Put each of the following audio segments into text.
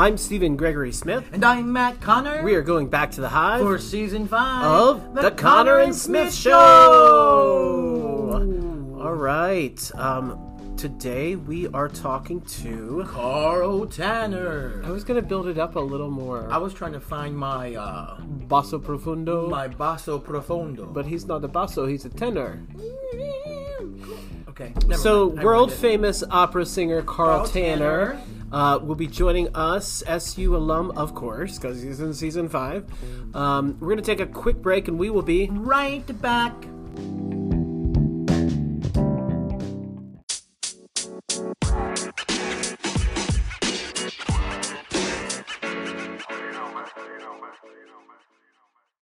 I'm Stephen Gregory Smith. And I'm Matt Connor. We are going back to the hive for season five of The, Connor and Smith Show. All right. Um, today we are talking to. Carl Tanner. I was going to build it up a little more. I was trying to find my uh, Basso profundo. my basso profundo. But he's not a basso, he's a tenor. okay. So, world famous opera singer Carl, Carl Tanner, Tanner. Uh, will be joining us, SU alum, of course, because he's in season five. Um, we're going to take a quick break and we will be right back.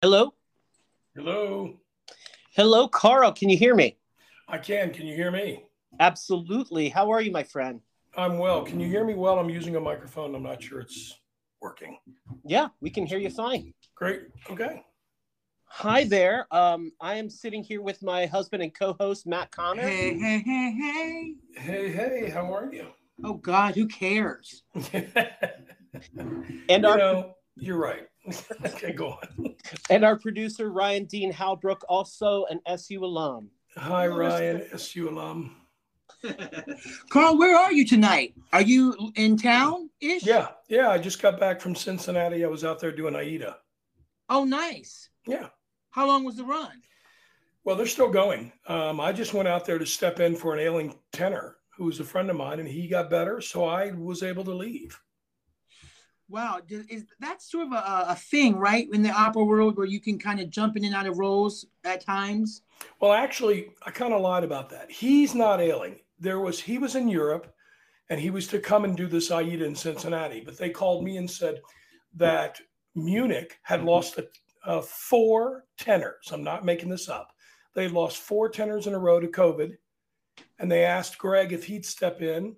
Hello? Hello. Hello, Carl. Can you hear me? I can. Can you hear me? Absolutely. How are you, my friend? I'm well. Can you hear me well? I'm using a microphone. I'm not sure it's working. Yeah, we can hear you fine. Great. Okay. Hi there. Um, I am sitting here with my husband and co-host Matt Connor. Hey, hey, hey, hey. Hey, hey, how are you? Oh God, who cares? you And our know, you're right. okay, go on. and our producer Ryan Dean Halbrook, also an SU alum. Hi, Ryan, SU alum. Carl, where are you tonight? Are you in town ish? Yeah, yeah. I just got back from Cincinnati. I was out there doing AIDA. Oh, nice. Yeah. How long was the run? Well, they're still going. Um, I just went out there to step in for an ailing tenor who was a friend of mine, and he got better, so I was able to leave. Wow, is that sort of a, a thing, right, in the opera world, where you can kind of jump in and out of roles at times? Well, actually, I kind of lied about that. He's not ailing. There was he was in Europe, and he was to come and do this AIDA in Cincinnati, but they called me and said that Munich had lost a, uh, four tenors. I'm not making this up. They lost four tenors in a row to COVID, and they asked Greg if he'd step in.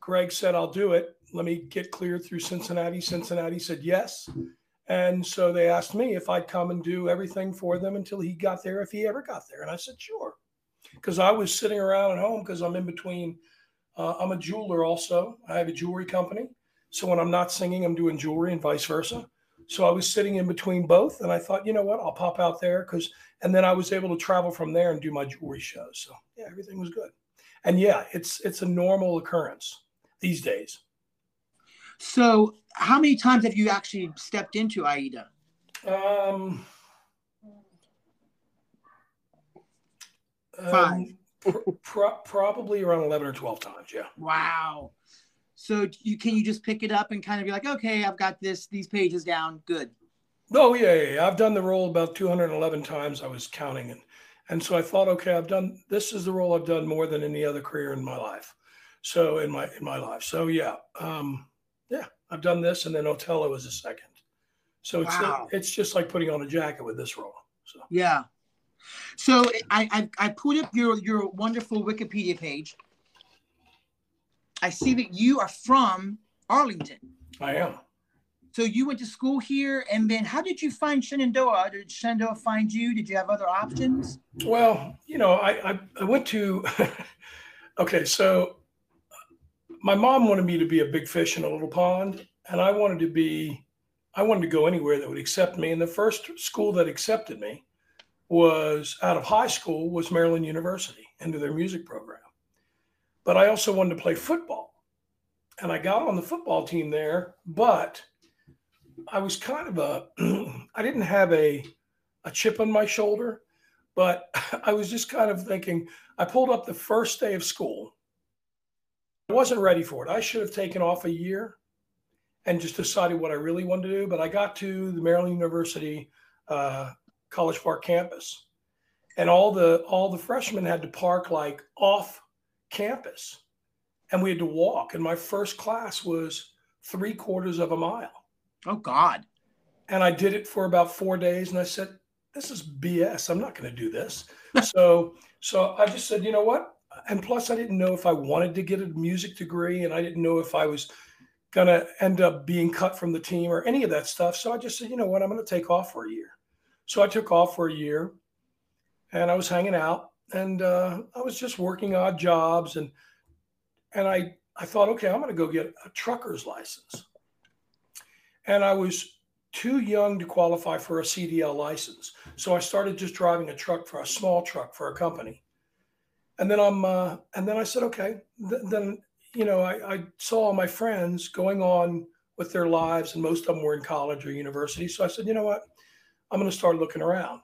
Greg said, "I'll do it. Let me get cleared through Cincinnati." Cincinnati said yes. And so they asked me if I'd come and do everything for them until he got there, if he ever got there. And I said, sure. Because I was sitting around at home because I'm in between. Uh, I'm a jeweler also. I have a jewelry company. So when I'm not singing, I'm doing jewelry and vice versa. So I was sitting in between both. And I thought, you know what? I'll pop out there because, and then I was able to travel from there and do my jewelry shows. So yeah, everything was good. And yeah, it's it's a normal occurrence these days. So, how many times have you actually stepped into AIDA? Um, Five. um, pro- probably around 11 or 12 times. Yeah. Wow. So, you can you just pick it up and kind of be like, okay, I've got this these pages down, good. Oh, yeah, yeah, yeah. I've done the role about 211 times. I was counting. And, and so I thought, okay, I've done, this is the role I've done more than any other career in my life. So in my, in my life. So yeah. Um, yeah, I've done this. And then Otello is a second. So it's, Wow. it's just like putting on a jacket with this role. So Yeah. So I, I I put up your your wonderful Wikipedia page. I see that you are from Arlington. I am. So you went to school here, and then how did you find Shenandoah? Did Shenandoah find you? Did you have other options? Well, you know, I, I, I went to, okay, so my mom wanted me to be a big fish in a little pond, and I wanted to be, I wanted to go anywhere that would accept me. And the first school that accepted me was out of high school was Maryland University into their music program. But I also wanted to play football. And I got on the football team there, but I was kind of a, I didn't have a, a chip on my shoulder but I was just kind of thinking, I pulled up the first day of school. I wasn't ready for it. I should have taken off a year and just decided what I really wanted to do. But I got to the Maryland University uh, College Park campus, and all the all the freshmen had to park like off campus, and we had to walk. And my first class was three quarters of a mile. Oh God. And I did it for about four days. And I said, this is BS. I'm not going to do this. so, so I just said, you know what? And plus, I didn't know if I wanted to get a music degree, and I didn't know if I was going to end up being cut from the team or any of that stuff. So I just said, you know what? I'm going to take off for a year. So I took off for a year, and I was hanging out, and uh, I was just working odd jobs, and and I I thought, okay, I'm going to go get a trucker's license. and I was too young to qualify for a CDL license. So I started just driving a truck for a small truck for a company. And then I'm, uh, and then I said, okay. Th- then, you know, I, I saw my friends going on with their lives, and most of them were in college or university. So I said, you know what? I'm going to start looking around.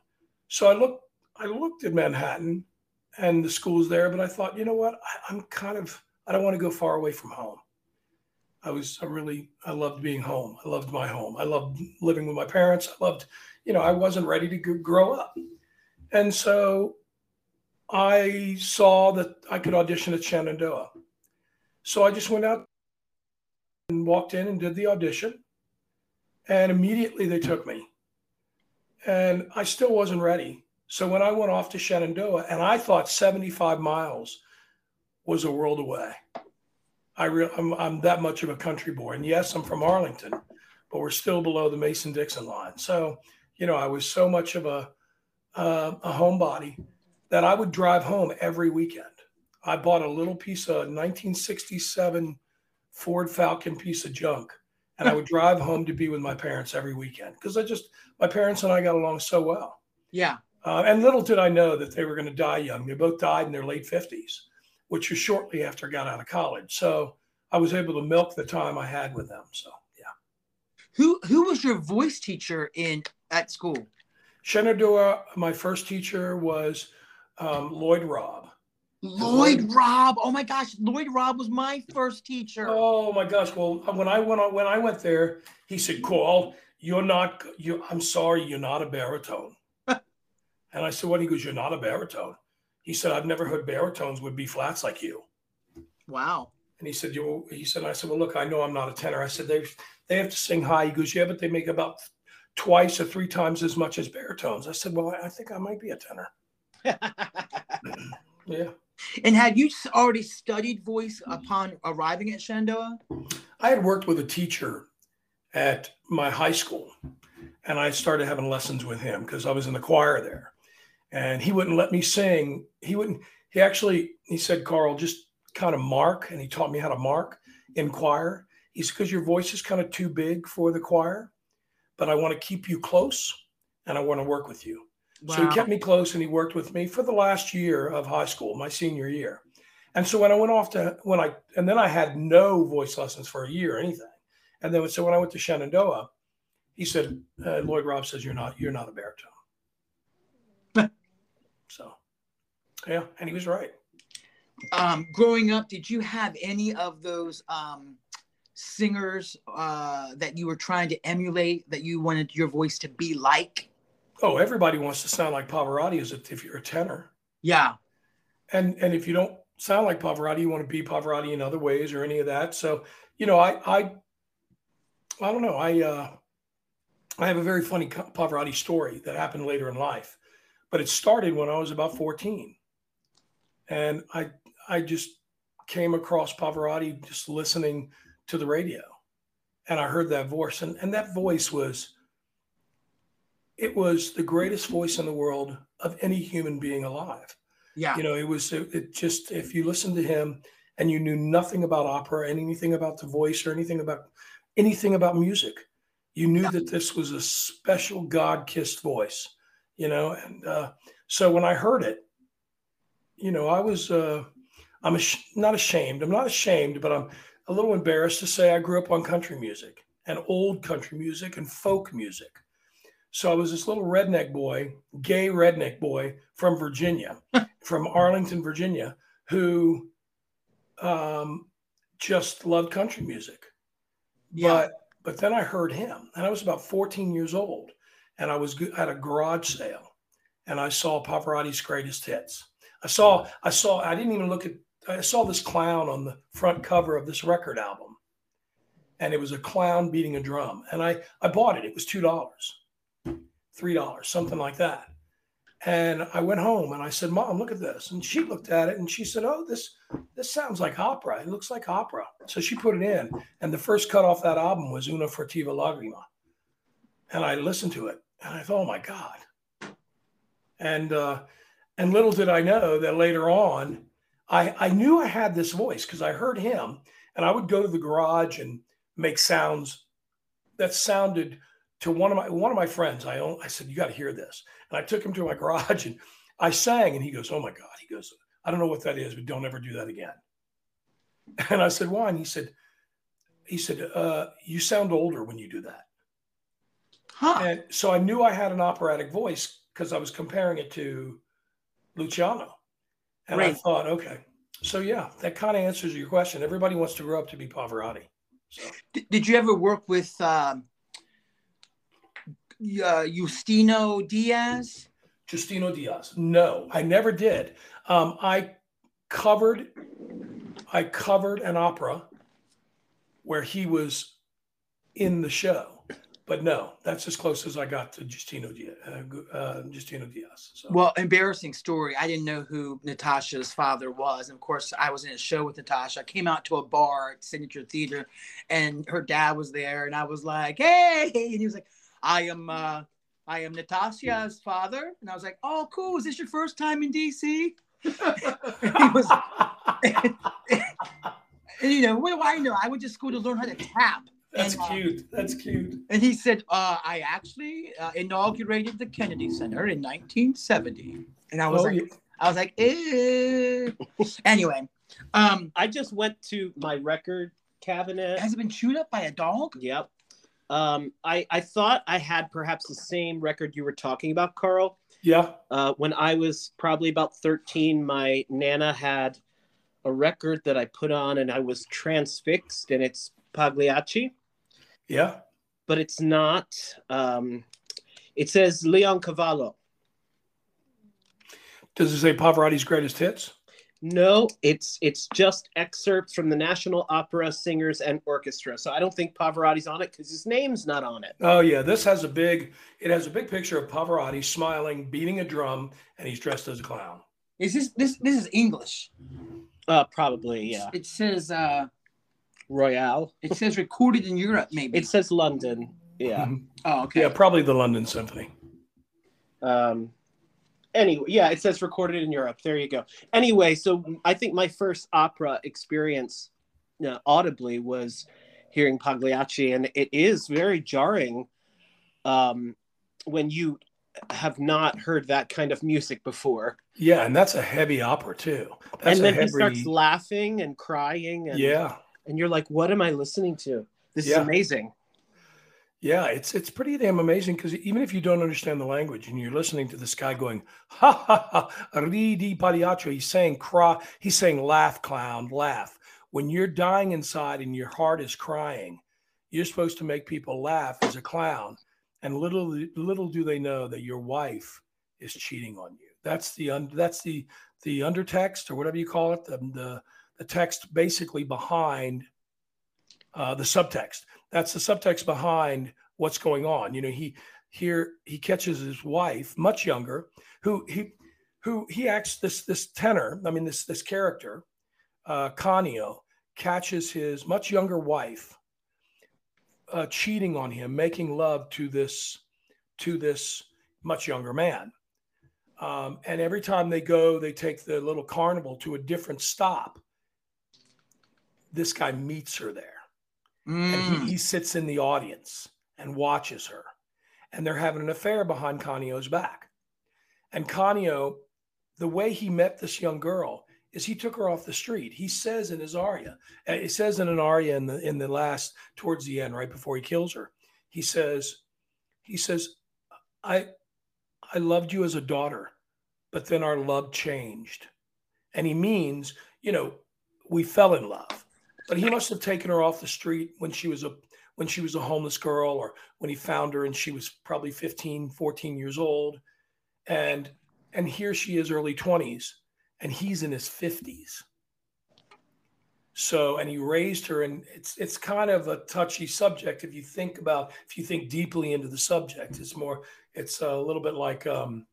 So I looked, I looked at Manhattan and the schools there, but I thought, you know what? I, I'm kind of, I don't want to go far away from home. I was, I really, I loved being home. I loved my home. I loved living with my parents. I loved, you know, I wasn't ready to grow up. And so I saw that I could audition at Shenandoah. So I just went out and walked in and did the audition. And immediately they took me. And I still wasn't ready. So when I went off to Shenandoah, and I thought 75 miles was a world away. I re- I'm, I'm that much of a country boy. And yes, I'm from Arlington, but we're still below the Mason Dixon line. So, you know, I was so much of a, uh, a homebody that I would drive home every weekend. I bought a little piece of 1967 Ford Falcon piece of junk, and I would drive home to be with my parents every weekend because I just, my parents and I got along so well. Yeah. Uh, and little did I know that they were going to die young. They both died in their late 50s, which was shortly after I got out of college. So I was able to milk the time I had with them. So, yeah. Who who was your voice teacher in at school? Shenandoah, my first teacher was um, Lloyd Robb. Lloyd Robb. Oh my gosh, Lloyd Robb was my first teacher. Oh my gosh! Well, when I went on, when I went there, he said, "Carl, you're not. You, I'm sorry, you're not a baritone." and I said, "What?" He goes, "You're not a baritone." He said, "I've never heard baritones with B flats like you." Wow. And he said, "You." He said, "I said, well, look, I know I'm not a tenor." I said, "They they have to sing high." He goes, "Yeah, but they make about twice or three times as much as baritones." I said, "Well, I think I might be a tenor." Yeah. And had you already studied voice hmm. upon arriving at Shenandoah? I had worked with a teacher at my high school, and I started having lessons with him because I was in the choir there. And he wouldn't let me sing. He wouldn't. He actually he said, "Carl, just kind of mark," and he taught me how to mark in choir. He said, "Because your voice is kind of too big for the choir, but I want to keep you close, and I want to work with you." So he kept me close and he worked with me for the last year of high school, my senior year. And so when I went off to when I and then I had no voice lessons for a year or anything. And then so when I went to Shenandoah, he said, uh, Lloyd Robb says you're not you're not a baritone. so yeah, and he was right. um, growing up, did you have any of those um, singers uh, that you were trying to emulate that you wanted your voice to be like? Oh, everybody wants to sound like Pavarotti as if if you're a tenor. Yeah. and and if you don't sound like Pavarotti, you want to be Pavarotti in other ways or any of that. So, you know, I I I don't know. I uh I have a very funny Pavarotti story that happened later in life, but it started when I was about 14. And I I just came across Pavarotti just listening to the radio. And I heard that voice and, and that voice was it was the greatest voice in the world of any human being alive Yeah. you know it was it, it just if you listened to him and you knew nothing about opera and anything about the voice or anything about anything about music you knew Yeah. that this was a special god-kissed voice you know and uh, so when i heard it you know i was uh, i'm ash- not ashamed i'm not ashamed but i'm a little embarrassed to say i grew up on country music and old country music and folk music so I was this little redneck boy, gay redneck boy from Virginia, from Arlington, Virginia, who um, just loved country music. Yeah. But but then I heard him, and I was about 14 years old, and I was at a garage sale, and I saw Pavarotti's greatest hits. I saw I saw I didn't even look at I saw this clown on the front cover of this record album, and it was a clown beating a drum, and I I bought it. It was two dollars three dollars, something like that. And I went home and I said, "Mom, look at this." And she looked at it and she said, "Oh, this this sounds like opera. It looks like opera." So she put it in, and the first cut off that album was "Una furtiva lagrima," and I listened to it and I thought, "Oh my God!" And uh, and little did I know that later on, I I knew I had this voice because I heard him, and I would go to the garage and make sounds that sounded to one of my one of my friends. I own, I said, "You got to hear this," and I took him to my garage and I sang, and he goes, "Oh my god!" He goes, "I don't know what that is, but don't ever do that again." And I said, "Why?" And he said, "He said uh, you sound older when you do that." Huh. And so I knew I had an operatic voice because I was comparing it to Luciano. And I thought, okay. So yeah, that kind of answers your question. Everybody wants to grow up to be Pavarotti. So Did, did you ever work with um, uh, Justino Diaz? Justino Diaz. No, I never did. Um, I covered I covered an opera where he was in the show. But no, that's as close as I got to Justino Diaz. Uh, uh, Justino Diaz. So. Well, embarrassing story. I didn't know who Natasha's father was. And of course, I was in a show with Natasha. I came out to a bar at Signature Theater and her dad was there. And I was like, hey. And he was like, I am. Uh, I am Natasha's father. And I was like, oh, cool. Is this your first time in DC? he was, and you know, what do I know? I went to school to learn how to tap. That's And, uh, cute. That's cute. And he said, uh, I actually uh, inaugurated the Kennedy Center in 1970. And I was Oh, like, yeah. I was like, eh. anyway, um, I just went to my record cabinet. has it been chewed up by a dog? Yep. Um, I, I thought I had perhaps the same record you were talking about, Carl. Yeah. Uh, when I was probably about 13, my Nana had a record that I put on and I was transfixed, and it's Pagliacci, Yeah. but it's not. Um, it says Leoncavallo. Does it say Pavarotti's greatest hits? No, it's it's just excerpts from the National Opera Singers and Orchestra. So I don't think Pavarotti's on it because his name's not on it. Oh yeah, this has a big. It has a big picture of Pavarotti smiling, beating a drum, and he's dressed as a clown. Is this this this is English? Uh, probably, yeah. It says uh, Royale. it says recorded in Europe, maybe. It says London. Yeah. Oh, okay. Yeah, probably the London Symphony. Um, anyway, yeah, it says recorded in Europe. There you go. Anyway, so I think my first opera experience uh, audibly was hearing Pagliacci, and it is very jarring um, when you have not heard that kind of music before. Yeah, and that's a heavy opera too. That's and then a he starts laughing and crying, and yeah, and you're like, "What am I listening to? This Yeah. is amazing." Yeah, it's it's pretty damn amazing because even if you don't understand the language and you're listening to this guy going ha ha ha ridi he's saying cry, he's saying laugh, clown, laugh. When you're dying inside and your heart is crying, you're supposed to make people laugh as a clown. And little little do they know that your wife is cheating on you. That's the that's the the undertext or whatever you call it, the the, the text basically behind uh, the subtext. That's the subtext behind what's going on. You know, he here he catches his wife, much younger, who he who he acts this this tenor. I mean, this this character, uh, Canio, catches his much younger wife uh, cheating on him, making love to this to this much younger man. Um, and every time they go, they take the little carnival to a different stop. This guy meets her there and Mm. he, he sits in the audience and watches her. And they're having an affair behind Canio's back. And Canio the way he met this young girl is he took her off the street. He says in his aria it says in an aria in the in the last towards the end right before he kills her he says he says i i loved you as a daughter but then our love changed. And he means you know we fell in love but he must have taken her off the street when she was a when she was a homeless girl or when he found her and she was probably 15 14 years old. And and here she is early 20s and he's in his 50s so and he raised her and it's it's kind of a touchy subject if you think about if you think deeply into the subject. It's more it's a little bit like um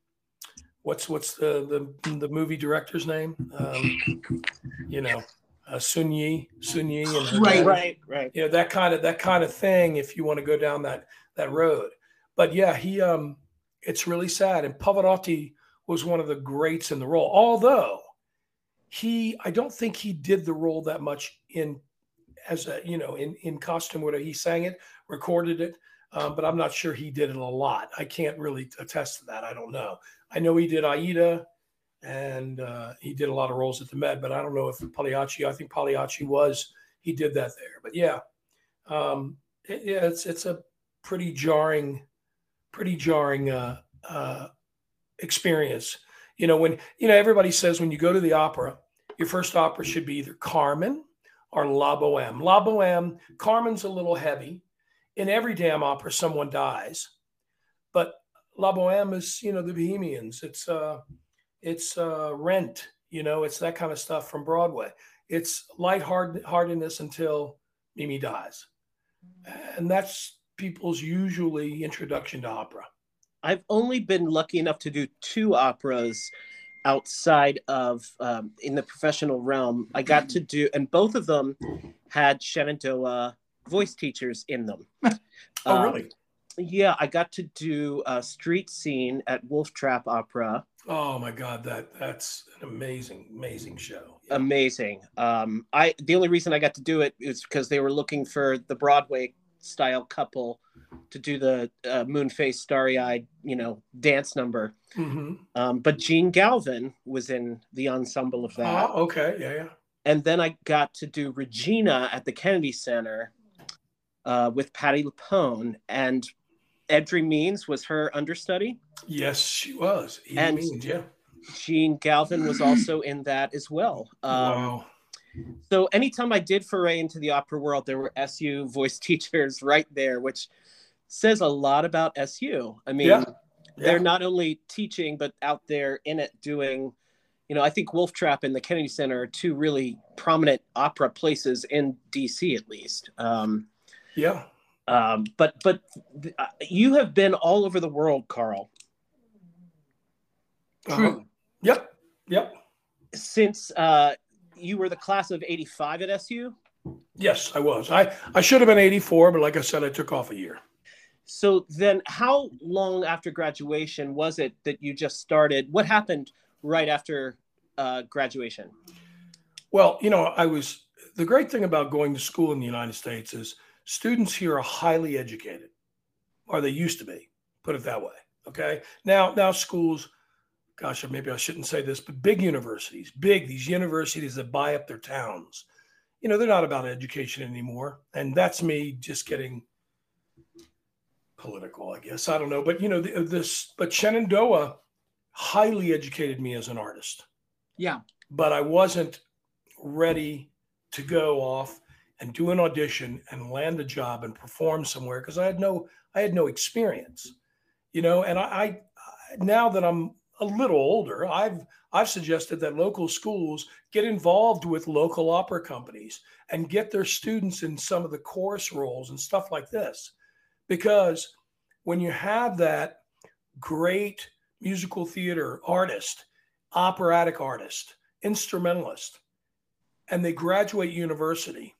what's what's the the, the movie director's name? Um you know uh, Soon-Yi, Sun Yi, and her Right. dad Right, right. you know that kind of that kind of thing if you want to go down that that road but yeah he um it's really sad and pavarotti was one of the greats in the role although he i don't think he did the role that much in as a you know in in costume. Whatever he sang it, recorded it, um, but I'm not sure he did it a lot. I can't really attest to that. I don't know. I know he did Aida, and uh, he did a lot of roles at the Met, but I don't know if Pagliacci. I think Pagliacci was he did that there. But yeah, um, it, yeah, it's it's a pretty jarring, pretty jarring uh, uh, experience. You know, when you know everybody says when you go to the opera, your first opera should be either Carmen or La Boheme. La Boheme, Carmen's a little heavy. In every damn opera, someone dies, but La Boheme is you know the Bohemians. It's uh, it's uh, Rent. You know, it's that kind of stuff from Broadway. It's lightheartedness until Mimi dies, and that's people's usually introduction to opera. I've only been lucky enough to do two operas outside of um, in the professional realm. I got to do, and both of them had Shenandoah voice teachers in them. oh, um, really? Yeah, I got to do a street scene at Wolf Trap Opera. Oh my God, that that's an amazing, amazing show. Yeah. Amazing. Um, I the only reason I got to do it is because they were looking for the Broadway style couple to do the uh, moon face starry eyed you know dance number mm-hmm. um, but Jean Galvin was in the ensemble of that oh okay yeah yeah and then i got to do regina at the kennedy center uh, with patti lupone and edry means was her understudy yes she was Edry and means, yeah Jean Galvin was also in that as well um, wow so anytime I did foray into the opera world, there were SU voice teachers right there, which says a lot about SU. I mean, yeah. Yeah. they're not only teaching, but out there in it doing, you know, I think Wolf Trap and the Kennedy Center are two really prominent opera places in DC, at least. Um, yeah. Um, but but uh, you have been all over the world, Carl. Uh-huh. Yep. Yep. Since uh, you were the class of 85 at SU? Yes, I was. I, I should have been 84, but like I said, I took off a year. So then, how long after graduation was it that you just started? What happened right after uh, graduation? Well, you know, I was the great thing about going to school in the United States is students here are highly educated, or they used to be, put it that way. Okay. Now, now schools gosh, maybe I shouldn't say this, but big universities, big, these universities that buy up their towns, you know, they're not about education anymore. And that's me just getting political, I guess. I don't know. But, you know, this, but Shenandoah highly educated me as an artist. Yeah. But I wasn't ready to go off and do an audition and land a job and perform somewhere because I had no, I had no experience, you know, and I, I now that I'm a little older, I've I've suggested that local schools get involved with local opera companies and get their students in some of the chorus roles and stuff like this. Because when you have that great musical theater artist, operatic artist, instrumentalist, and they graduate university,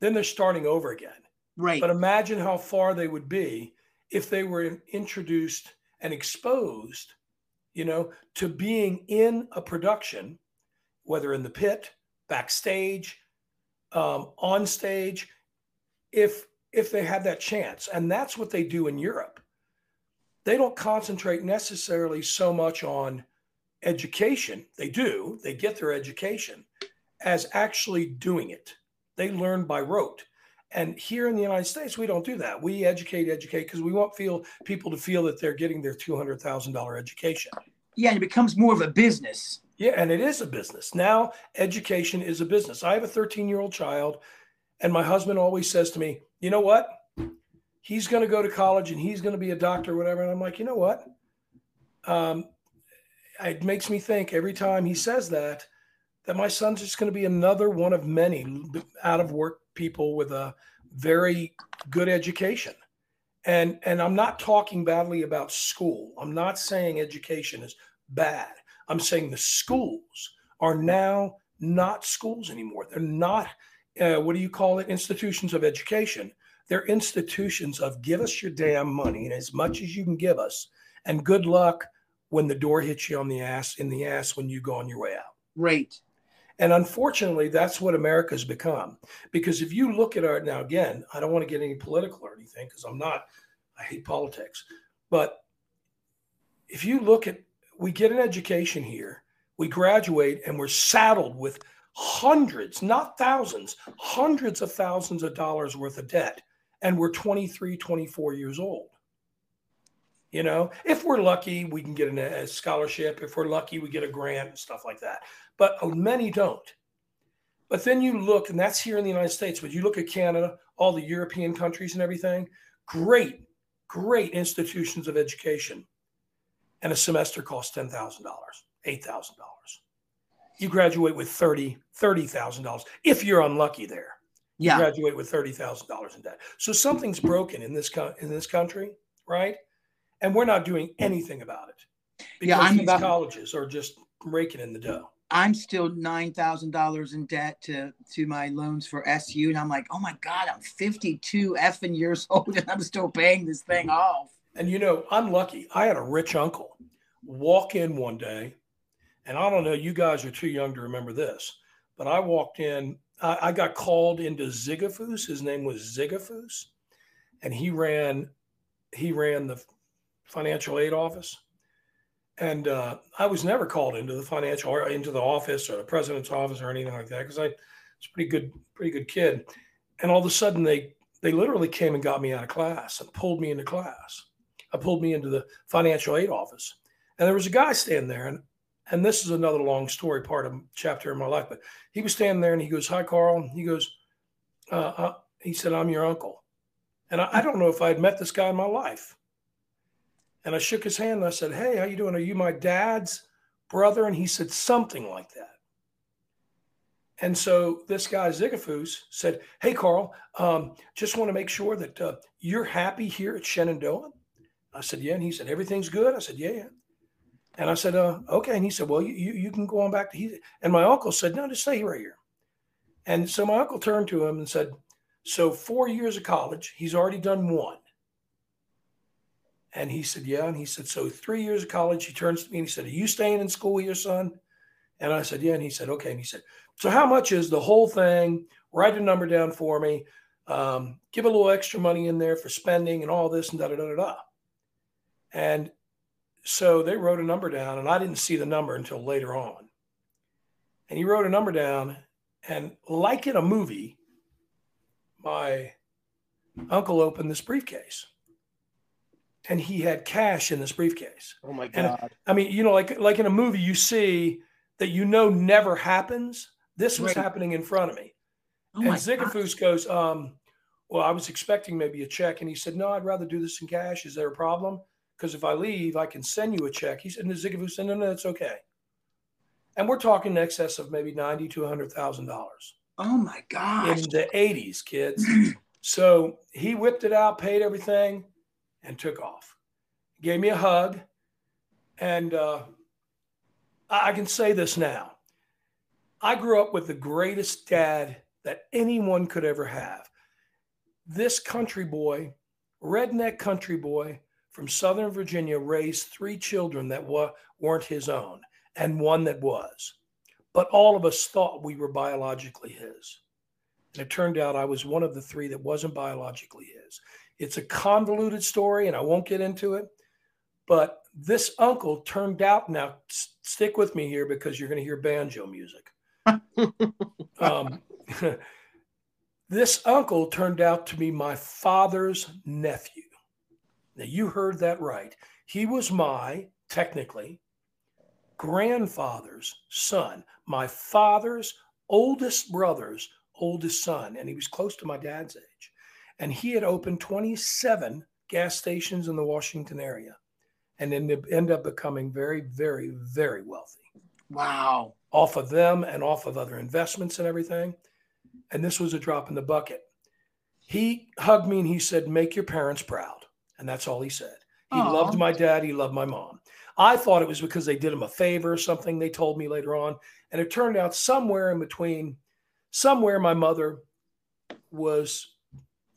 then they're starting over again. Right. But imagine how far they would be if they were introduced and exposed you know, to being in a production, whether in the pit, backstage, um, on stage, if if they have that chance, and that's what they do in Europe. They don't concentrate necessarily so much on education. They do, they get their education as actually doing it. They learn by rote. And here in the United States, we don't do that. We educate, educate because we want feel people to feel that they're getting their two hundred thousand dollar education. Yeah, and it becomes more of a business. Yeah, and it is a business now. Education is a business. I have a thirteen year old child, and my husband always says to me, "You know what? He's going to go to college and he's going to be a doctor, or whatever." And I'm like, "You know what?" Um, it makes me think every time he says that that my son's just going to be another one of many out of work people with a very good education. And and I'm not talking badly about school. I'm not saying education is bad. I'm saying the schools are now not schools anymore. They're not uh, what do you call it? Institutions of education. They're institutions of give us your damn money and as much as you can give us, and good luck when the door hits you on the ass in the ass when you go on your way out. Right. And unfortunately, that's what America's become. Because if you look at our now, again, I don't want to get any political or anything because I'm not, I hate politics. But if you look at, we get an education here, we graduate, and we're saddled with hundreds, not thousands, hundreds of thousands of dollars worth of debt. And we're 23, 24 years old. You know, if we're lucky, we can get a scholarship. If we're lucky, we get a grant and stuff like that. But oh, many don't. But then you look, and that's here in the United States, but you look at Canada, all the European countries and everything, great, great institutions of education. And a semester costs $10,000, $8,000 you graduate with thirty thirty thousand dollars if you're unlucky there. Yeah, you graduate with thirty thousand dollars in debt. So something's broken in this co- in this country, right? And we're not doing anything about it because yeah, these about, colleges are just raking in the dough. I'm still nine thousand dollars in debt to to my loans for SU, and I'm like, oh my god, I'm 52 effing years old, and I'm still paying this thing mm-hmm. off. And you know, I'm lucky. I had a rich uncle walk in one day and I don't know, you guys are too young to remember this, but I walked in, I, I got called into Zigafus. His name was Zigafus, and he ran, he ran the financial aid office. And uh, I was never called into the financial or into the office or the president's office or anything like that because I was a pretty good, pretty good kid. And all of a sudden, they they literally came and got me out of class and pulled me into class. I pulled me into the financial aid office, and there was a guy standing there, and and this is another long story part of chapter in my life but he was standing there and he goes hi carl. He goes uh, uh, he said i'm your uncle. And I, I, don't know if i had met this guy in my life and i shook his hand and i said hey how you doing are you my dad's brother and he said something like that and so this guy Zigafus said hey carl um, just want to make sure that uh, you're happy here at shenandoah i said yeah and he said everything's good i said yeah, yeah. And I said, uh, okay. And he said, well, you, you, you can go on back to he. And my uncle said, no, just stay right here. And so my uncle turned to him and said, so four years of college, he's already done one. And he said, yeah. And he said, so three years of college, he turns to me and he said, are you staying in school with your son? And I said, yeah. And he said, okay. And he said, so how much is the whole thing? Write a number down for me. Um, give a little extra money in there for spending and all this and da da da da da. And so they wrote a number down, and I didn't see the number until later on. And he wrote a number down, and like in a movie, my uncle opened this briefcase and he had cash in this briefcase. Oh my god! And, I mean, you know, like like in a movie, you see that you know never happens. This was right. happening in front of me. Oh and Zigafus goes, um, "Well, I was expecting maybe a check," and he said, "No, I'd rather do this in cash. Is there a problem?" because if I leave, I can send you a check. He said, Zigafus said, no, no, it's okay. And we're talking in excess of maybe ninety to hundred thousand dollars. Oh my God! In the eighties, kids. so he whipped it out, paid everything, and took off. Gave me a hug, and uh, I can say this now. I grew up with the greatest dad that anyone could ever have. This country boy, redneck country boy, from Southern Virginia raised three children that wa- weren't his own and one that was. But all of us thought we were biologically his. And it turned out I was one of the three that wasn't biologically his. It's a convoluted story, and I won't get into it. But this uncle turned out now, stick with me here because you're going to hear banjo music. um, this uncle turned out to be my father's nephew. Now, you heard that right. He was my, technically, grandfather's son, my father's oldest brother's oldest son. And he was close to my dad's age. And he had opened 27 gas stations in the Washington area and ended, end up becoming very, very, very wealthy. Wow. Off of them and off of other investments and everything. And this was a drop in the bucket. He hugged me and he said, Make your parents proud. And that's all he said. He Aww. loved my dad. He loved my mom. I thought it was because they did him a favor or something. They told me later on. And it turned out somewhere in between, somewhere my mother was,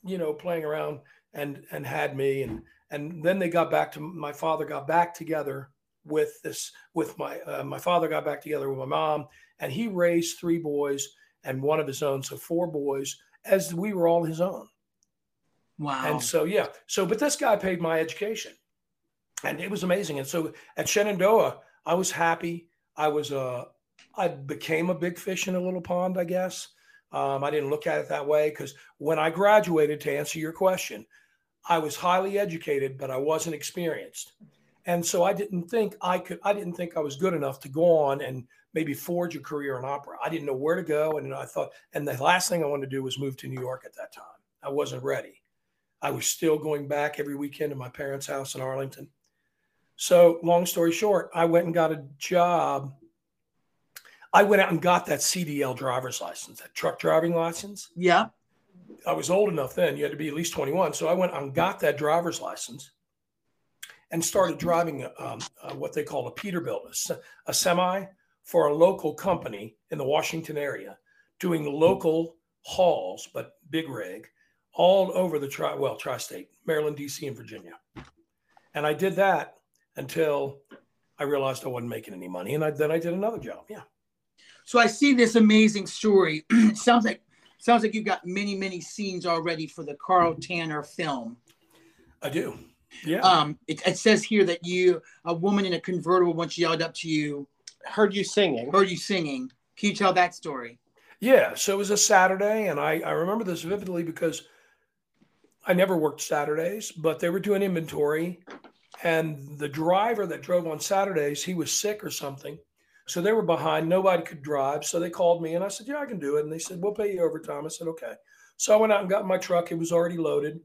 you know, playing around and and had me. And and then they got back to my father got back together with this with my uh, my father got back together with my mom And he raised three boys and one of his own, so four boys, as we were all his own. Wow. And so, yeah. So, but this guy paid my education and it was amazing. And so at Shenandoah, I was happy. I was, uh, I became a big fish in a little pond, I guess. Um, I didn't look at it that way because when I graduated, to answer your question, I was highly educated, but I wasn't experienced. And so I didn't think I could, I didn't think I was good enough to go on and maybe forge a career in opera. I didn't know where to go. And I thought, and the last thing I wanted to do was move to New York at that time. I wasn't ready. I was still going back every weekend to my parents' house in Arlington. So, long story short, I went and got a job. I went out and got that CDL driver's license, that truck driving license. yeah. I was old enough then, you had to be at least 21. So I went and got that driver's license and started driving um, uh, what they call a Peterbilt, a, a semi for a local company in the Washington area, doing local hauls, but big rig, all over the tri well, tri-state, Maryland, DC, and Virginia. And I did that until I realized I wasn't making any money, and I, then I did another job. Yeah. So I see this amazing story. sounds like sounds like you've got many, many scenes already for the Carl Tanner film. I do. Yeah. Um, it, it says here that you, a woman in a convertible, once yelled up to you, Heard you singing. heard you singing. Can you tell that story? Yeah, so it was a Saturday, and I, I remember this vividly because I never worked Saturdays, but they were doing inventory, and the driver that drove on Saturdays, he was sick or something. So they were behind, nobody could drive. So they called me, and I said, Yeah, I can do it. And they said, We'll pay you overtime. I said, Okay. So I went out and got my truck, it was already loaded.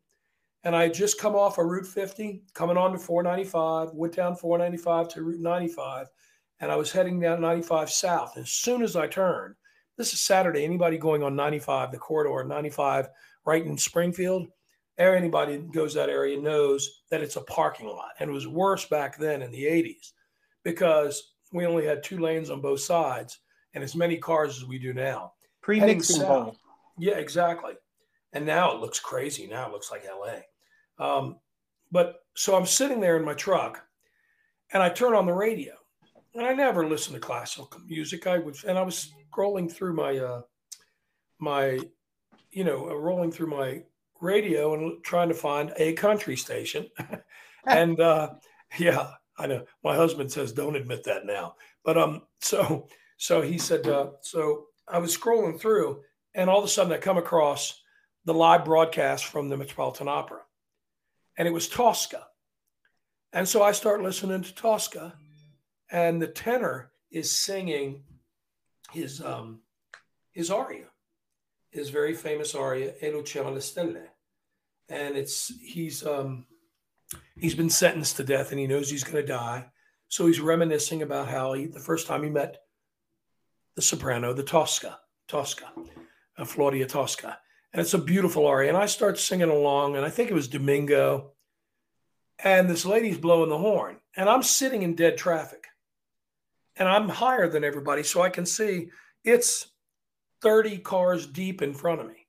And I had just come off of Route 50, coming on to 495, went down 495 to Route 95, and I was heading down 95 south. As soon as I turned, this is Saturday. Anybody going on 95, the corridor 95, right in Springfield, anybody that goes that area knows that it's a parking lot. And it was worse back then in the 80s because we only had two lanes on both sides and as many cars as we do now. Pre-mixing bowl. Yeah, exactly. And now it looks crazy. Now it looks like LA. Um, but so I'm sitting there in my truck and I turn on the radio. And I never listen to classical music. I was and I was scrolling through my uh my you know, uh, rolling through my radio and trying to find a country station. and uh yeah, I know. My husband says don't admit that now. But um so so he said uh so I was scrolling through and all of a sudden I come across the live broadcast from the Metropolitan Opera. And it was Tosca. And so I start listening to Tosca, and the tenor is singing his um his aria, his very famous aria, E lucevan le stelle. And it's he's um he's been sentenced to death and he knows he's gonna die. So he's reminiscing about how he the first time he met the soprano, the Tosca, Tosca, uh, Claudia Tosca. And it's a beautiful aria. And I start singing along, and I think it was Domingo. And this lady's blowing the horn, and I'm sitting in dead traffic. And I'm higher than everybody, so I can see it's 30 cars deep in front of me.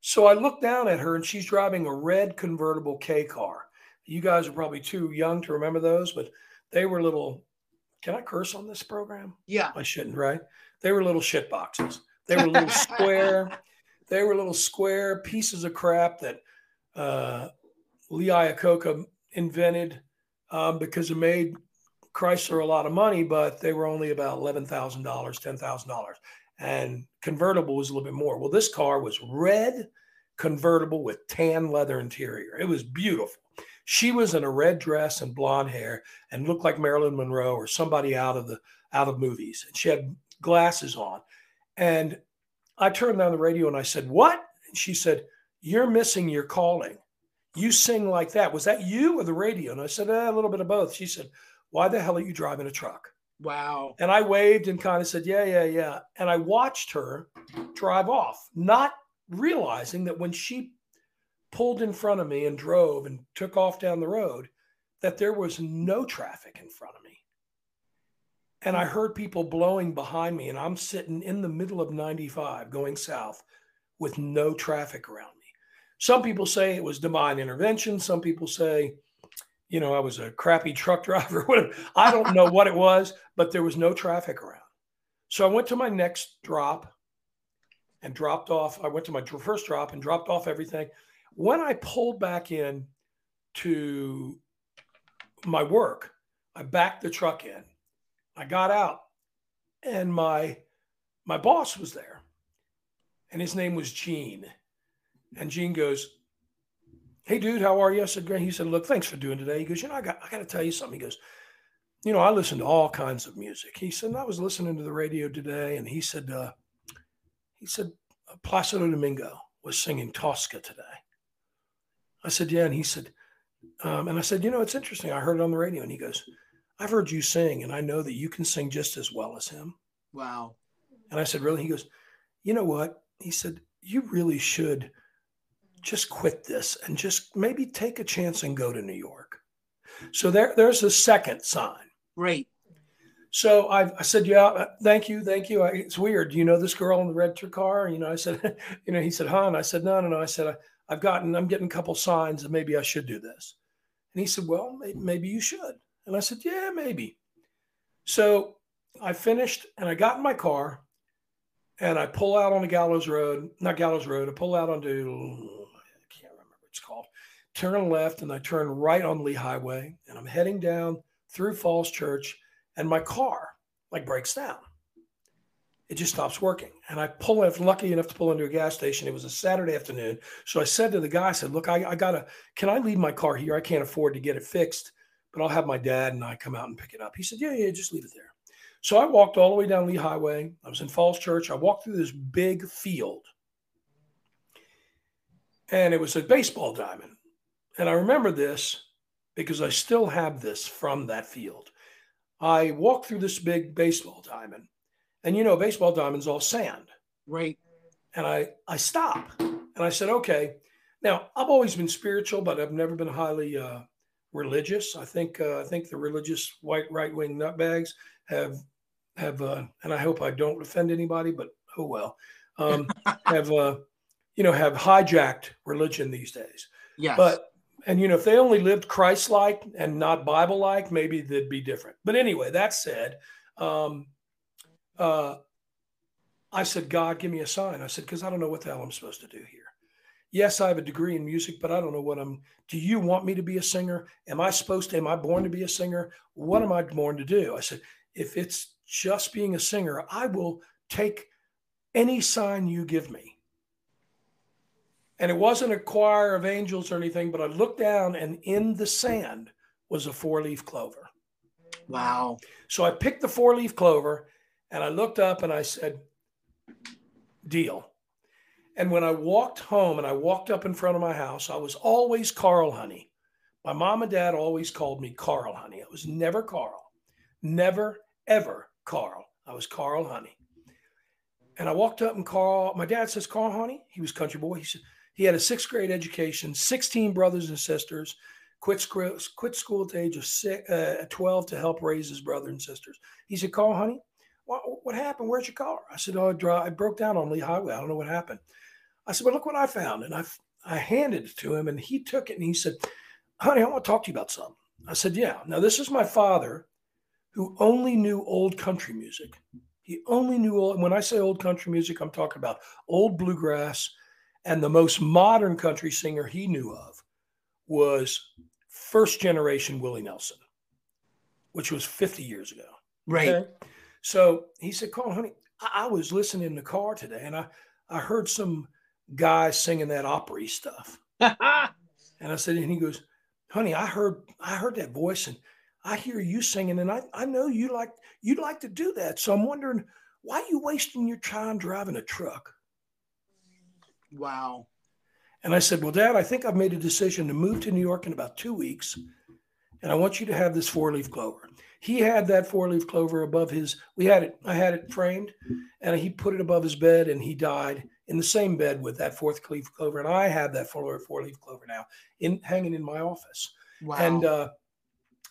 So I look down at her, and she's driving a red convertible K car. You guys are probably too young to remember those, but they were little. Can I curse on this program? Yeah. I shouldn't, right? They were little shit boxes. They were little square. They were little square pieces of crap that uh, Lee Iacocca invented um, because it made Chrysler a lot of money, but they were only about eleven thousand dollars, ten thousand dollars, and convertible was a little bit more. Well, this car was red convertible with tan leather interior. It was beautiful. She was in a red dress and blonde hair and looked like Marilyn Monroe or somebody out of the out of movies. And she had glasses on. And I turned on the radio and I said, What? And she said, You're missing your calling. You sing like that. Was that you or the radio? And I said, eh, A little bit of both. She said, Why the hell are you driving a truck? Wow. And I waved and kind of said, Yeah, yeah, yeah. And I watched her drive off, not realizing that when she pulled in front of me and drove and took off down the road, that there was no traffic in front of me. And I heard people blowing behind me, and I'm sitting in the middle of 95 going south with no traffic around me. Some people say it was divine intervention. Some people say, you know, I was a crappy truck driver. Whatever. I don't know what it was, but there was no traffic around. So I went to my next drop and dropped off. I went to my first drop and dropped off everything. When I pulled back in to my work, I backed the truck in. I got out and my my boss was there. And his name was Gene. And Gene goes, Hey dude, how are you? I said, Great. He said, Look, thanks for doing today. He goes, You know, I got I gotta tell you something. He goes, You know, I listen to all kinds of music. He said, I was listening to the radio today, and he said, uh, he said, Placido Domingo was singing Tosca today. I said, Yeah. And he said, um, and I said, You know, it's interesting. I heard it on the radio. And he goes, I've heard you sing, and I know that you can sing just as well as him. Wow. And I said, Really? He goes, You know what? He said, You really should just quit this and just maybe take a chance and go to New York. So there, there's a second sign. Great. So I, I said, yeah, uh, thank you, thank you. I, it's weird. Do you know this girl in the red car? You know, I said, you know, he said, huh? And I said, no, no, no. I said, I, have gotten, I'm getting a couple signs that maybe I should do this. And he said, well, maybe, maybe you should. And I said, yeah, maybe. So I finished and I got in my car and I pull out on the Gallows Road, not Gallows Road. I pull out onto, I can't remember what it's called. Turn left and I turn right on Lee Highway and I'm heading down through Falls Church and my car like breaks down. It just stops working. And I pull in, lucky enough to pull into a gas station. It was a Saturday afternoon. So I said to the guy, I said, look, I, I gotta, can I leave my car here? I can't afford to get it fixed, but I'll have my dad and I come out and pick it up. He said, yeah, yeah, just leave it there. So I walked all the way down Lee Highway. I was in Falls Church. I walked through this big field. And it was a baseball diamond. And I remember this because I still have this from that field. I walked through this big baseball diamond, and you know, baseball diamond's all sand. Right. And I I stop and I said, okay. Now I've always been spiritual, but I've never been highly uh, religious. I think uh, I think the religious white right wing nutbags have have uh, and I hope I don't offend anybody, but oh well, um, have uh, you know have hijacked religion these days. Yes. But and you know, if they only lived Christ-like and not Bible-like, maybe they'd be different. But anyway, that said, um, uh, I said, God, give me a sign. I said, because I don't know what the hell I'm supposed to do here. Yes, I have a degree in music, but I don't know what I'm. Do you want me to be a singer? Am I supposed to? Am I born to be a singer? What am I born to do? I said, if it's just being a singer, I will take any sign you give me. And it wasn't a choir of angels or anything, but I looked down and in the sand was a four leaf clover. Wow. So I picked the four leaf clover and I looked up and I said, deal. And when I walked home and I walked up in front of my house, I was always Carl Honey. My mom and dad always called me Carl Honey. I was never Carl, never, ever Carl. I was Carl Honey. And I walked up and Carl, my dad says, Carl Honey. He was country boy. He said, he had a sixth grade education, 16 brothers and sisters, quit school, quit school at the age of six, uh, 12 to help raise his brother and sisters. He said, Carl, honey, what, what happened? Where's your car? I said, oh, I broke down on Lee Highway. I don't know what happened. I said, well, look what I found. And I, I handed it to him and he took it and he said, honey, I want to talk to you about something. I said, yeah. Now, this is my father who only knew old country music. He only knew old, when I say old country music, I'm talking about old bluegrass, and the most modern country singer he knew of was first generation Willie Nelson, which was 50 years ago. Right. Okay? So he said, Carl, honey, I, I, was listening in the car today and I, I heard some guy singing that Opry stuff. and I said, and he goes, honey, I heard, I heard that voice and I hear you singing and I, I know you like, you'd like to do that. So I'm wondering, why are you wasting your time driving a truck? Wow. And I said, Well, Dad, I think I've made a decision to move to New York in about two weeks. And I want you to have this four leaf clover. He had that four leaf clover above his, we had it, I had it framed and he put it above his bed and he died in the same bed with that fourth leaf clover. And I have that four, four leaf clover now in hanging in my office. Wow. And, uh,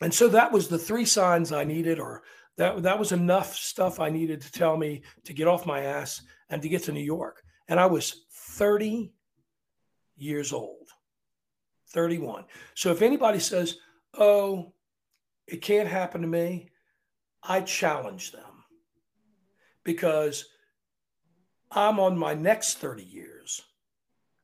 and so that was the three signs I needed, or that, that was enough stuff I needed to tell me to get off my ass and to get to New York. And I was 30 years old. 31. So if anybody says, oh, it can't happen to me, I challenge them because I'm on my next 30 years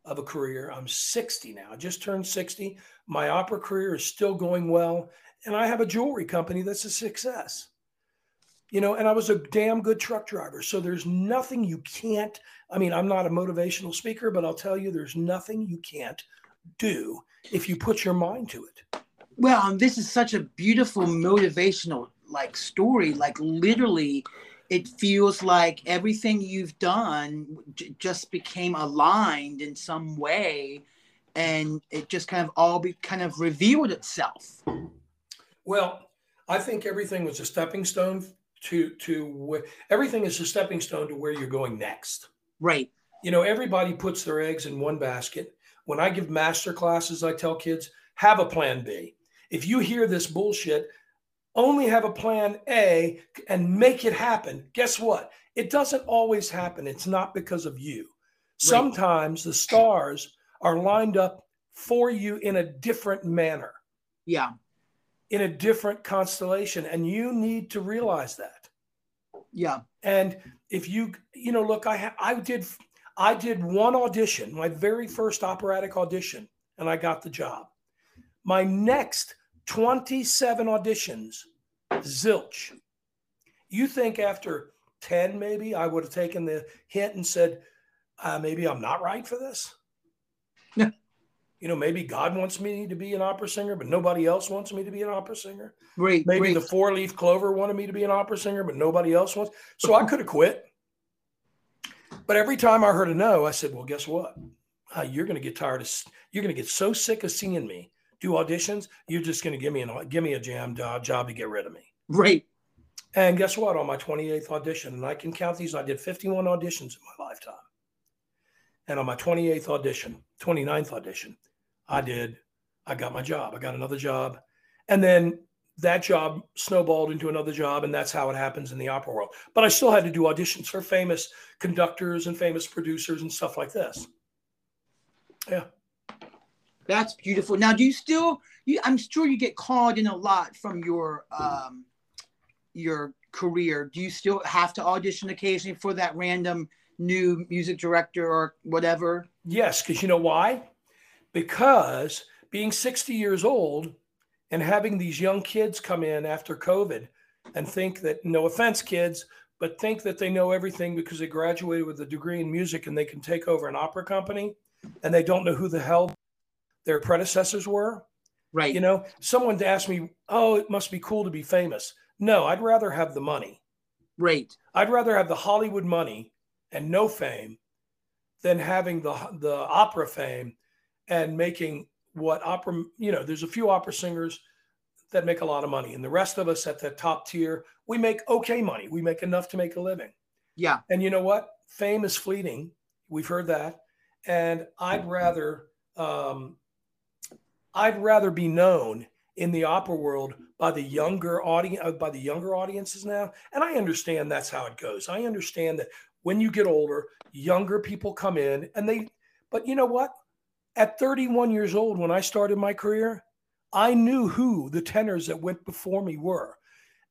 of a career. I'm 60 now, I just turned 60. My opera career is still going well. And I have a jewelry company that's a success. You know, and I was a damn good truck driver. So there's nothing you can't. I mean, I'm not a motivational speaker, but I'll tell you there's nothing you can't do if you put your mind to it. Well, and this is such a beautiful motivational like story. Like literally, it feels like everything you've done j- just became aligned in some way, and it just kind of all be kind of revealed itself. Well, I think everything was a stepping stone to to everything is a stepping stone to where you're going next. Right. You know, everybody puts their eggs in one basket. When I give master classes, I tell kids have a plan B. If you hear this bullshit, only have a plan A and make it happen. Guess what? It doesn't always happen. It's not because of you. Sometimes the stars are lined up for you in a different manner, Yeah. in a different constellation, and you need to realize that. Yeah. And if you, you know, look, I ha- I did I did one audition, my very first operatic audition, and I got the job. My next 27 auditions, zilch. You think after 10, maybe I would have taken the hint and said, uh, maybe I'm not right for this? Yeah. You know, maybe God wants me to be an opera singer, but nobody else wants me to be an opera singer. Great. Maybe great. the four leaf clover wanted me to be an opera singer, but nobody else wants. So I could have quit. But every time I heard a no, I said, "Well, guess what? Uh, you're going to get tired of. You're going to get so sick of seeing me do auditions. You're just going to give me an give me a jam job, job to get rid of me." Right. And guess what? On my 28th audition, and I can count these, I did 51 auditions in my lifetime. And on my 28th audition, 29th audition, I did, I got my job. I got another job. And then that job snowballed into another job. And that's how it happens in the opera world. But I still had to do auditions for famous conductors and famous producers and stuff like this. Yeah. That's beautiful. Now, do you still? You, I'm sure you get called in a lot from your um, your career. Do you still have to audition occasionally for that random new music director or whatever? Yes, because you know why? Because being 60 years old and having these young kids come in after COVID and think that, no offense, kids, but think that they know everything because they graduated with a degree in music and they can take over an opera company and they don't know who the hell their predecessors were. Right. You know, someone asked me, oh, it must be cool to be famous. No, I'd rather have the money. Right. I'd rather have the Hollywood money and no fame than having the the opera fame and making what opera you know there's a few opera singers that make a lot of money and the rest of us at the top tier we make okay money we make enough to make a living Yeah. and you know what fame is fleeting we've heard that and i'd rather um, i'd rather be known in the opera world by the younger audience uh, by the younger audiences now and i understand that's how it goes. I understand that when you get older younger people come in and they but you know what? At 31 years old when i started my career i knew who the tenors that went before me were.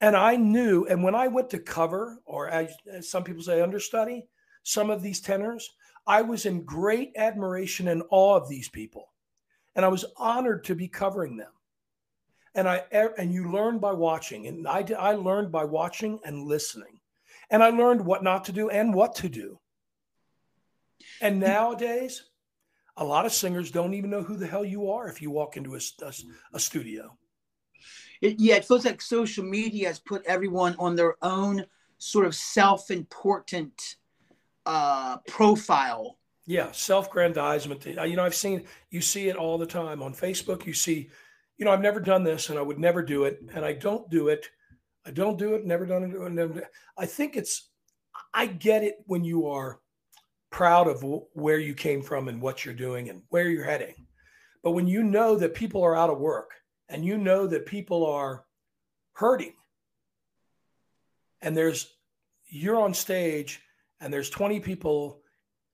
And i knew and when i went to cover or as, as some people say understudy some of these tenors i was in great admiration and awe of these people and i was honored to be covering them. And i and you learn by watching. And i did- i learned by watching and listening. And i learned what not to do and what to do. And nowadays a lot of singers don't even know who the hell you are if you walk into a studio. It, yeah, it feels like social media has put everyone on their own sort of self-important uh, profile. Yeah self-grandizement Uh, you know i've seen you see it all the time on facebook. You see you know i've never done this and i would never do it and i don't do it. I don't do it never done it never, i think it's i get it when you are proud of where you came from and what you're doing and where you're heading. But when you know that people are out of work and you know that people are hurting and there's you're on stage and there's 20 people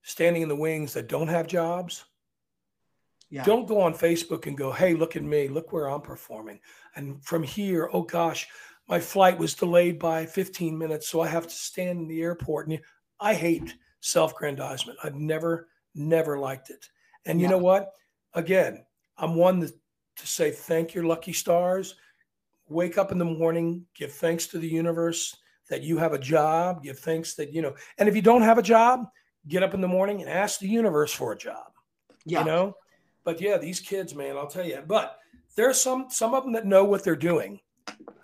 standing in the wings that don't have jobs Yeah. don't go on facebook and go hey look at me look where i'm performing and from here oh gosh my flight was delayed by 15 minutes, so I have to stand in the airport. And I hate self-grandizement. I've never, never liked it. And you know what? Again, I'm one that, to say thank your lucky stars. Wake up in the morning, give thanks to the universe that you have a job. Give thanks that you know. And if you don't have a job, get up in the morning and ask the universe for a job Yeah. you know? But yeah these kids man i'll tell you but there's some some of them that know what they're doing.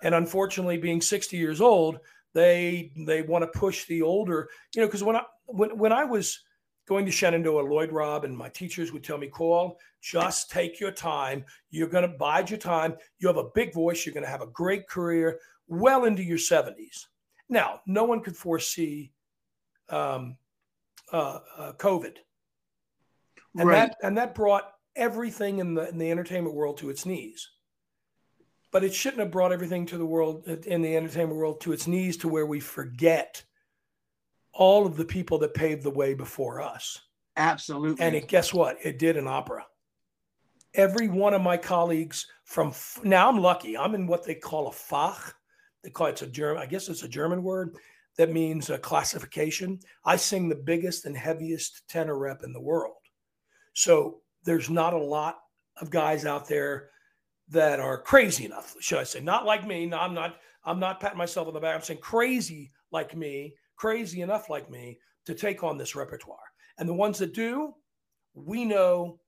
And unfortunately being 60 years old they they want to push the older you know because when i when, when i was going to shenandoah lloyd robb and my teachers would tell me call just take your time. You're going to bide your time. You have a big voice. You're going to have a great career well into your 70s now no one could foresee um, uh, uh, covid and right. that and that brought everything in the in the entertainment world to its knees. But it shouldn't have brought everything to the world in the entertainment world to its knees to where we forget all of the people that paved the way before us. Absolutely. And it, guess what? It did an opera. Every one of my colleagues from now, I'm lucky. I'm in what they call a Fach. They call it it's a German. I guess it's a German word that means a classification. I sing the biggest and heaviest tenor rep in the world. So there's not a lot of guys out there that are crazy enough, should I say? Not like me. No, I'm not. I'm not patting myself on the back. I'm saying crazy like me, crazy enough like me to take on this repertoire. And the ones that do, we know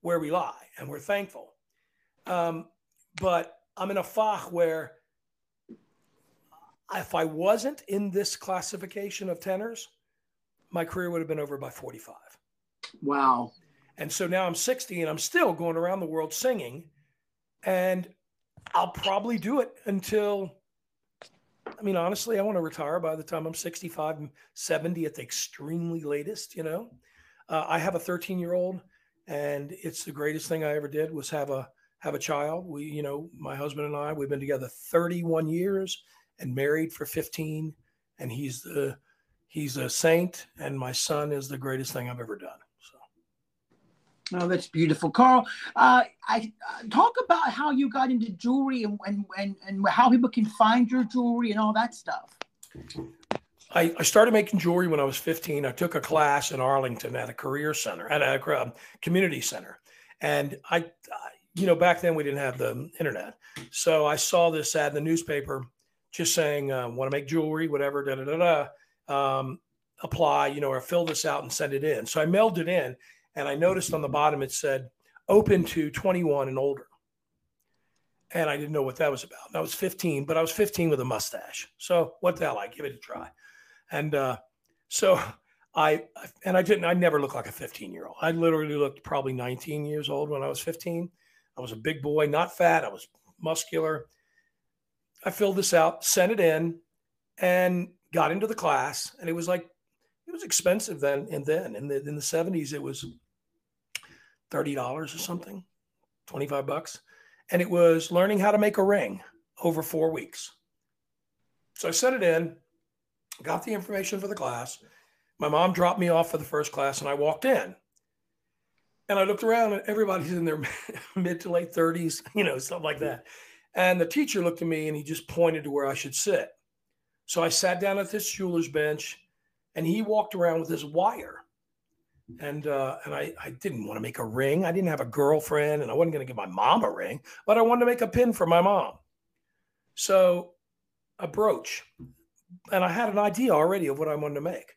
where we lie, and we're thankful. Um, but I'm in a fach where if I wasn't in this classification of tenors, my career would have been over by 45. wow. And so now I'm 60 and I'm still going around the world singing. And I'll probably do it until, I mean, honestly, I want to retire by the time I'm 65 and 70 at the extremely latest, you know. Uh, I have a 13 year old and it's the greatest thing I ever did was have a have a child. We, you know, my husband and I, we've been together 31 years and married for 15 and he's the he's a saint and my son is the greatest thing I've ever done. So Oh, that's beautiful, Carl. Uh, I uh, talk about how you got into jewelry and, and and and how people can find your jewelry and all that stuff. I, I started making jewelry when I was 15. I took a class in Arlington at a career center, at a um, community center. And I, I, you know, back then we didn't have the internet. So I saw this ad in the newspaper just saying, uh, want to make jewelry, whatever, da da da da. Um, apply, you know, or fill this out and send it in. So I mailed it in and I noticed on the bottom it said open to 21 and older. And I didn't know what that was about. And I was 15, but I was 15 with a mustache. So what the hell? I give it a try. And uh, so I, and I didn't, I never looked like a 15 year old. I literally looked probably 19 years old when I was 15. I was a big boy, not fat. I was muscular. I filled this out, sent it in, and got into the class. And it was like, it was expensive then. And then in the, in the 70s, it was $30 or something, 25 bucks. And it was learning how to make a ring over four weeks. So I sent it in, got the information for the class. My mom dropped me off for the first class, and I walked in. And I looked around, and everybody's in their mid to late 30s, you know, stuff like that. And the teacher looked at me and he just pointed to where I should sit. So I sat down at this jeweler's bench, and he walked around with his wire. And uh, and I, I didn't want to make a ring. I didn't have a girlfriend, and I wasn't going to give my mom a ring, but I wanted to make a pin for my mom. So a brooch and I had an idea already of what I wanted to make.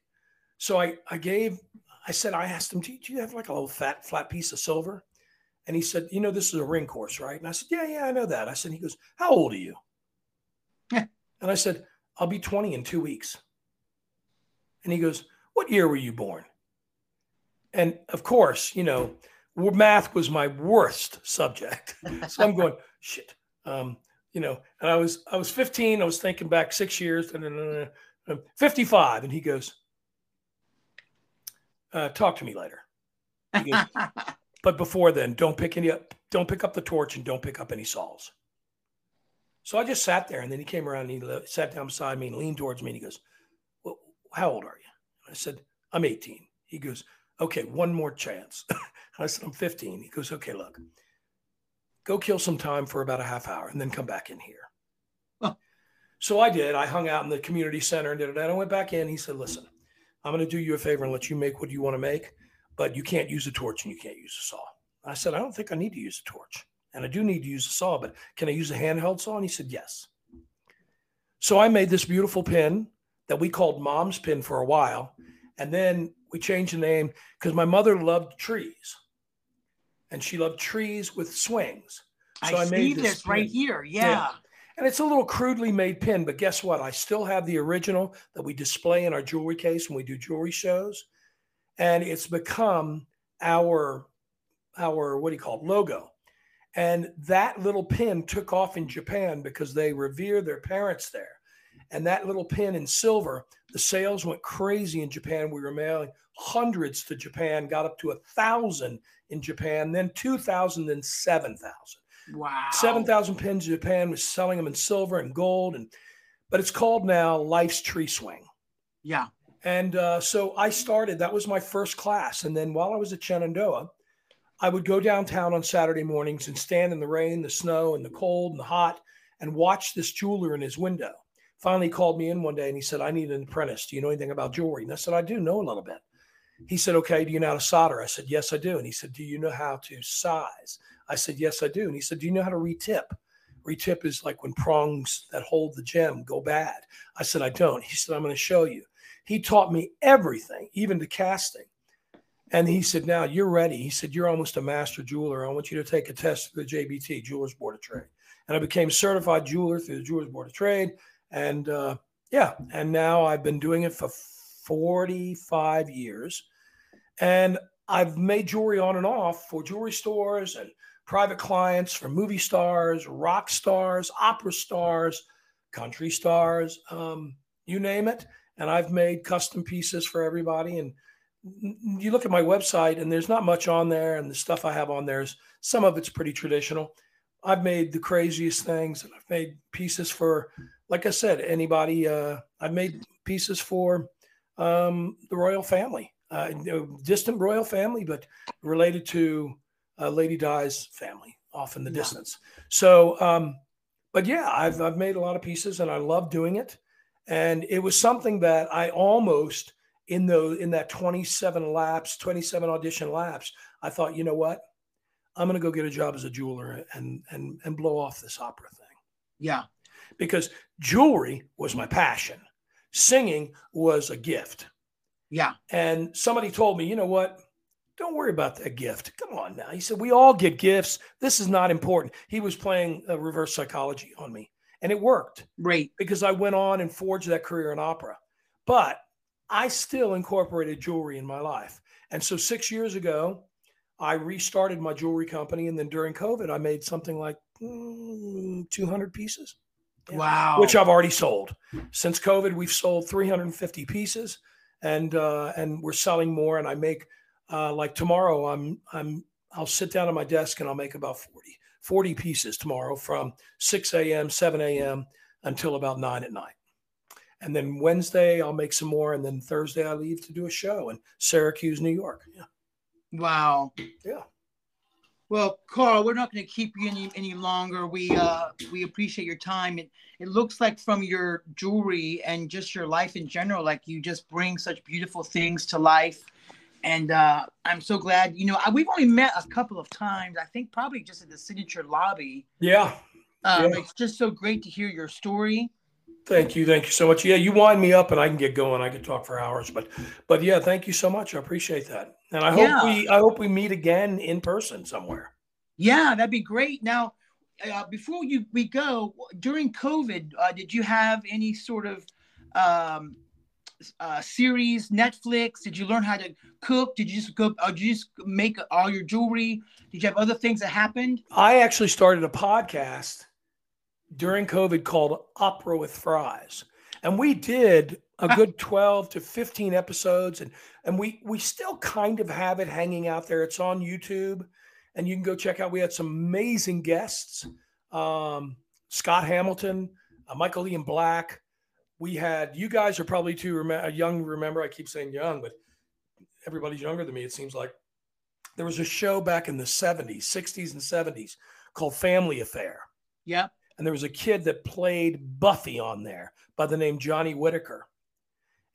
So I, I gave, I said, I asked him, do you have like a little fat, flat piece of silver? And he said, you know, this is a ring course, right? And I said, yeah, yeah, I know that. I said, he goes, how old are you? Yeah. And I said, I'll be 20 in two weeks. And he goes, what year were you born? And of course, you know, math was my worst subject. So I'm going, shit. Um, you know, and I was I was 15. I was thinking back six years, and uh, 55. And he goes, uh, "Talk to me later." Goes, but before then, don't pick any up. Don't pick up the torch, and don't pick up any saws. So I just sat there, and then he came around and he sat down beside me and leaned towards me, and he goes, "Well, how old are you?" I said, "I'm 18." He goes, "Okay, one more chance." I said, "I'm 15." He goes, "Okay, look." go kill some time for about a half hour and then come back in here. Oh. So I did. I hung out in the community center and did it. And I went back in. He said, "Listen, I'm going to do you a favor and let you make what you want to make, but you can't use a torch and you can't use a saw." I said, "I don't think I need to use a torch, and I do need to use a saw, but can I use a handheld saw?" And he said, "Yes." So I made this beautiful pin that we called Mom's Pin for a while, and then we changed the name because my mother loved trees, and she loved trees with swings. So I, I made see this this, right here. Yeah. And it's a little crudely made pin, but guess what? I still have the original that we display in our jewelry case when we do jewelry shows. And it's become our our what do you call it? Logo. And that little pin took off in Japan because they revere their parents there. And that little pin in silver, the sales went crazy in Japan. We were mailing hundreds to Japan, got up to a thousand in Japan, then 2,000, then 7,000. Wow. 7,000 pins in Japan was selling them in silver and gold. And but it's called now Life's Tree Swing. Yeah. And uh, so I started, that was my first class. And then while I was at Shenandoah, I would go downtown on Saturday mornings and stand in the rain, the snow, and the cold and the hot and watch this jeweler in his window. Finally, called me in one day and he said, I need an apprentice. Do you know anything about jewelry? And I said, I do know a little bit. He said, Okay, do you know how to solder? I said, Yes, I do. And he said, Do you know how to size? I said, Yes, I do. And he said, Do you know how to retip? Retip is like when prongs that hold the gem go bad. I said, I don't. He said, I'm going to show you. He taught me everything, even to casting. And he said, Now you're ready. He said, You're almost a master jeweler. I want you to take a test through the JBT, Jewelers Board of Trade. And I became certified jeweler through the Jewelers Board of Trade. And uh, yeah, and now I've been doing it for 45 years. And I've made jewelry on and off for jewelry stores and private clients, for movie stars, rock stars, opera stars, country stars, um, you name it. And I've made custom pieces for everybody. And you look at my website, and there's not much on there. And the stuff I have on there is some of it's pretty traditional. I've made the craziest things, and I've made pieces for, like I said, anybody. Uh, I've made pieces for um, the royal family, uh, distant royal family, but related to uh, Lady Di's family off in the Yeah. distance. So, um, but yeah, I've I've made a lot of pieces, and I love doing it. And it was something that I almost in the in that 27 laps, 27 audition laps, I thought, you know what? I'm going to go get a job as a jeweler and and and blow off this opera thing Yeah. because jewelry was my passion. Singing was a gift. Yeah. And somebody told me, you know what? Don't worry about that gift. Come on now. He said, we all get gifts. This is not important. He was playing a reverse psychology on me. And it worked Great. because I went on and forged that career in opera. But I still incorporated jewelry in my life. And so six years ago, I restarted my jewelry company. And then during COVID, I made something like mm, 200 pieces. Yeah. Wow. which I've already sold. Since COVID, we've sold 350 pieces, and uh, and we're selling more. And I make uh, like tomorrow, I'm I'm I'll sit down at my desk and I'll make about 40 40 pieces tomorrow from 6 a.m. 7 a.m. until about nine at night. And then Wednesday I'll make some more, and then Thursday I leave to do a show in Syracuse, New York. Yeah, wow. yeah. Well, Carl, we're not going to keep you any any longer. We uh we appreciate your time. It it looks like from your jewelry and just your life in general, like you just bring such beautiful things to life. And uh, I'm so glad. You know, I, we've only met a couple of times. I think probably just at the signature lobby. Yeah. Um, Yeah. It's just so great to hear your story. Thank you. Thank you so much. Yeah, you wind me up and I can get going. I could talk for hours, but but yeah, thank you so much. I appreciate that. And I hope Yeah. we I hope we meet again in person somewhere. Yeah, that'd be great. Now, uh, before you we go during COVID, uh, did you have any sort of um, uh, series, Netflix? Did you learn how to cook? Did you just go? Or did you just make all your jewelry? Did you have other things that happened? I actually started a podcast during COVID called Opera with Fries. And we did a good 12 to 15 episodes and and we we still kind of have it hanging out there. It's on YouTube and you can go check out we had some amazing guests. Um, Scott Hamilton, uh, Michael Ian Black. We had you guys are probably too rem- young remember I keep saying young but everybody's younger than me it seems like. There was a show back in the 70s, 60s and 70s called Family Affair. Yep. and there was a kid that played Buffy on there by the name Johnny Whitaker.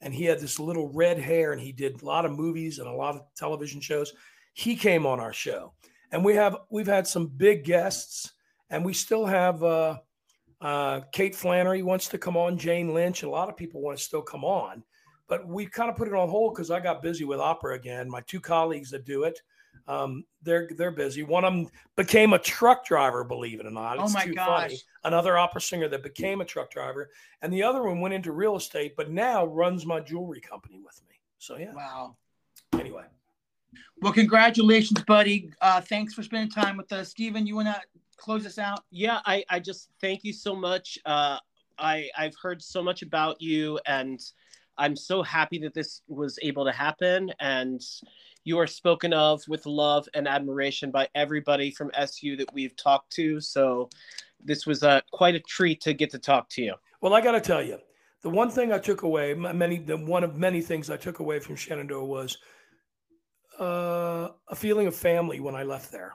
And he had this little red hair and he did a lot of movies and a lot of television shows. He came on our show. And we have we've had some big guests and we still have uh, uh, Kate Flannery wants to come on, Jane Lynch, a lot of people want to still come on, but we kind of put it on hold because I got busy with opera again. My two colleagues that do it, um, they're they're busy. One of them became a truck driver, believe it or not. Oh It's my too gosh. funny. Another opera singer that became a truck driver, and the other one went into real estate, but now runs my jewelry company with me. So yeah. Wow. Anyway, Well, congratulations, buddy. Uh, thanks for spending time with us. Steven, you want to close us out? yeah i i just thank you so much uh i i've heard so much about you and i'm so happy that this was able to happen and you are spoken of with love and admiration by everybody from su that we've talked to so this was uh, quite a treat to get to talk to you well, I got to tell you, the one thing I took away, many, the one of many things I took away from Shenandoah was uh, a feeling of family when I left there.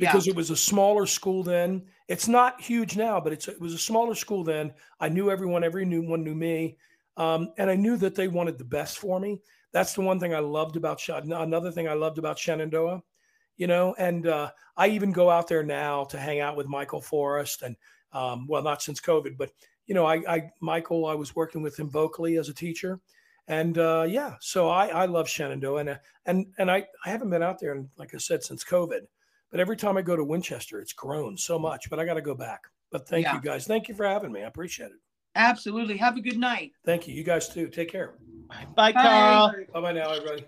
Because it was a smaller school then. It's not huge now, but it was a smaller school then. I knew everyone, everyone knew me, um, and I knew that they wanted the best for me. That's the one thing I loved about another thing I loved about Shenandoah, you know. And uh, I even go out there now to hang out with Michael Forrest, and um, well, not since COVID, but you know, I, I Michael, I was working with him vocally as a teacher. And uh, yeah, so I, I love Shenandoah, and uh, and and I, I haven't been out there, and like I said, since COVID. But every time I go to Winchester, it's grown so much. But I got to go back. But thank Yeah. you guys. Thank you for having me. I appreciate it. Absolutely. Have a good night. Thank you. You guys too. Take care. bye carl Bye bye now, everybody.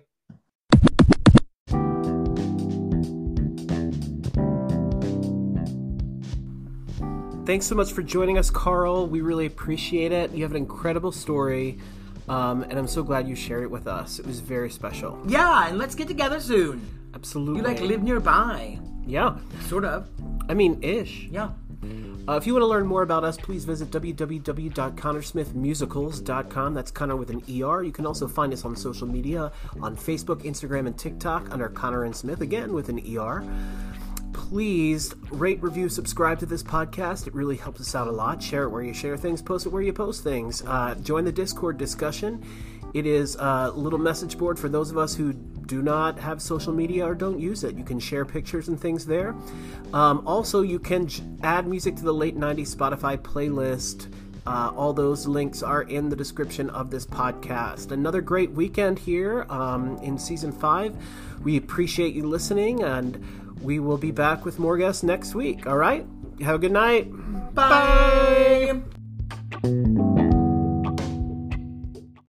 Thanks so much for joining us, Carl. We really appreciate it. You have an incredible story, um, and I'm so glad you shared it with us. It was very special. Yeah, and let's get together soon. Absolutely. You like live nearby. Yeah. Sort of. I mean, ish. Yeah. Uh, if you want to learn more about us, please visit www.connersmithmusicals.com. That's Conner with an ER. You can also find us on social media on Facebook, Instagram, and TikTok under Conner and Smith, again with an ER. Please rate, review, subscribe to this podcast. It really helps us out a lot. Share it where you share things, post it where you post things. Uh, join the Discord discussion. It is a little message board for those of us who do not have social media or don't use it. You can share pictures and things there. Um, also, you can add music to the late 90s Spotify playlist. Uh, all those links are in the description of this podcast. Another great weekend here um, in season five. We appreciate you listening, and we will be back with more guests next week. All right? Have a good night. Bye. Bye.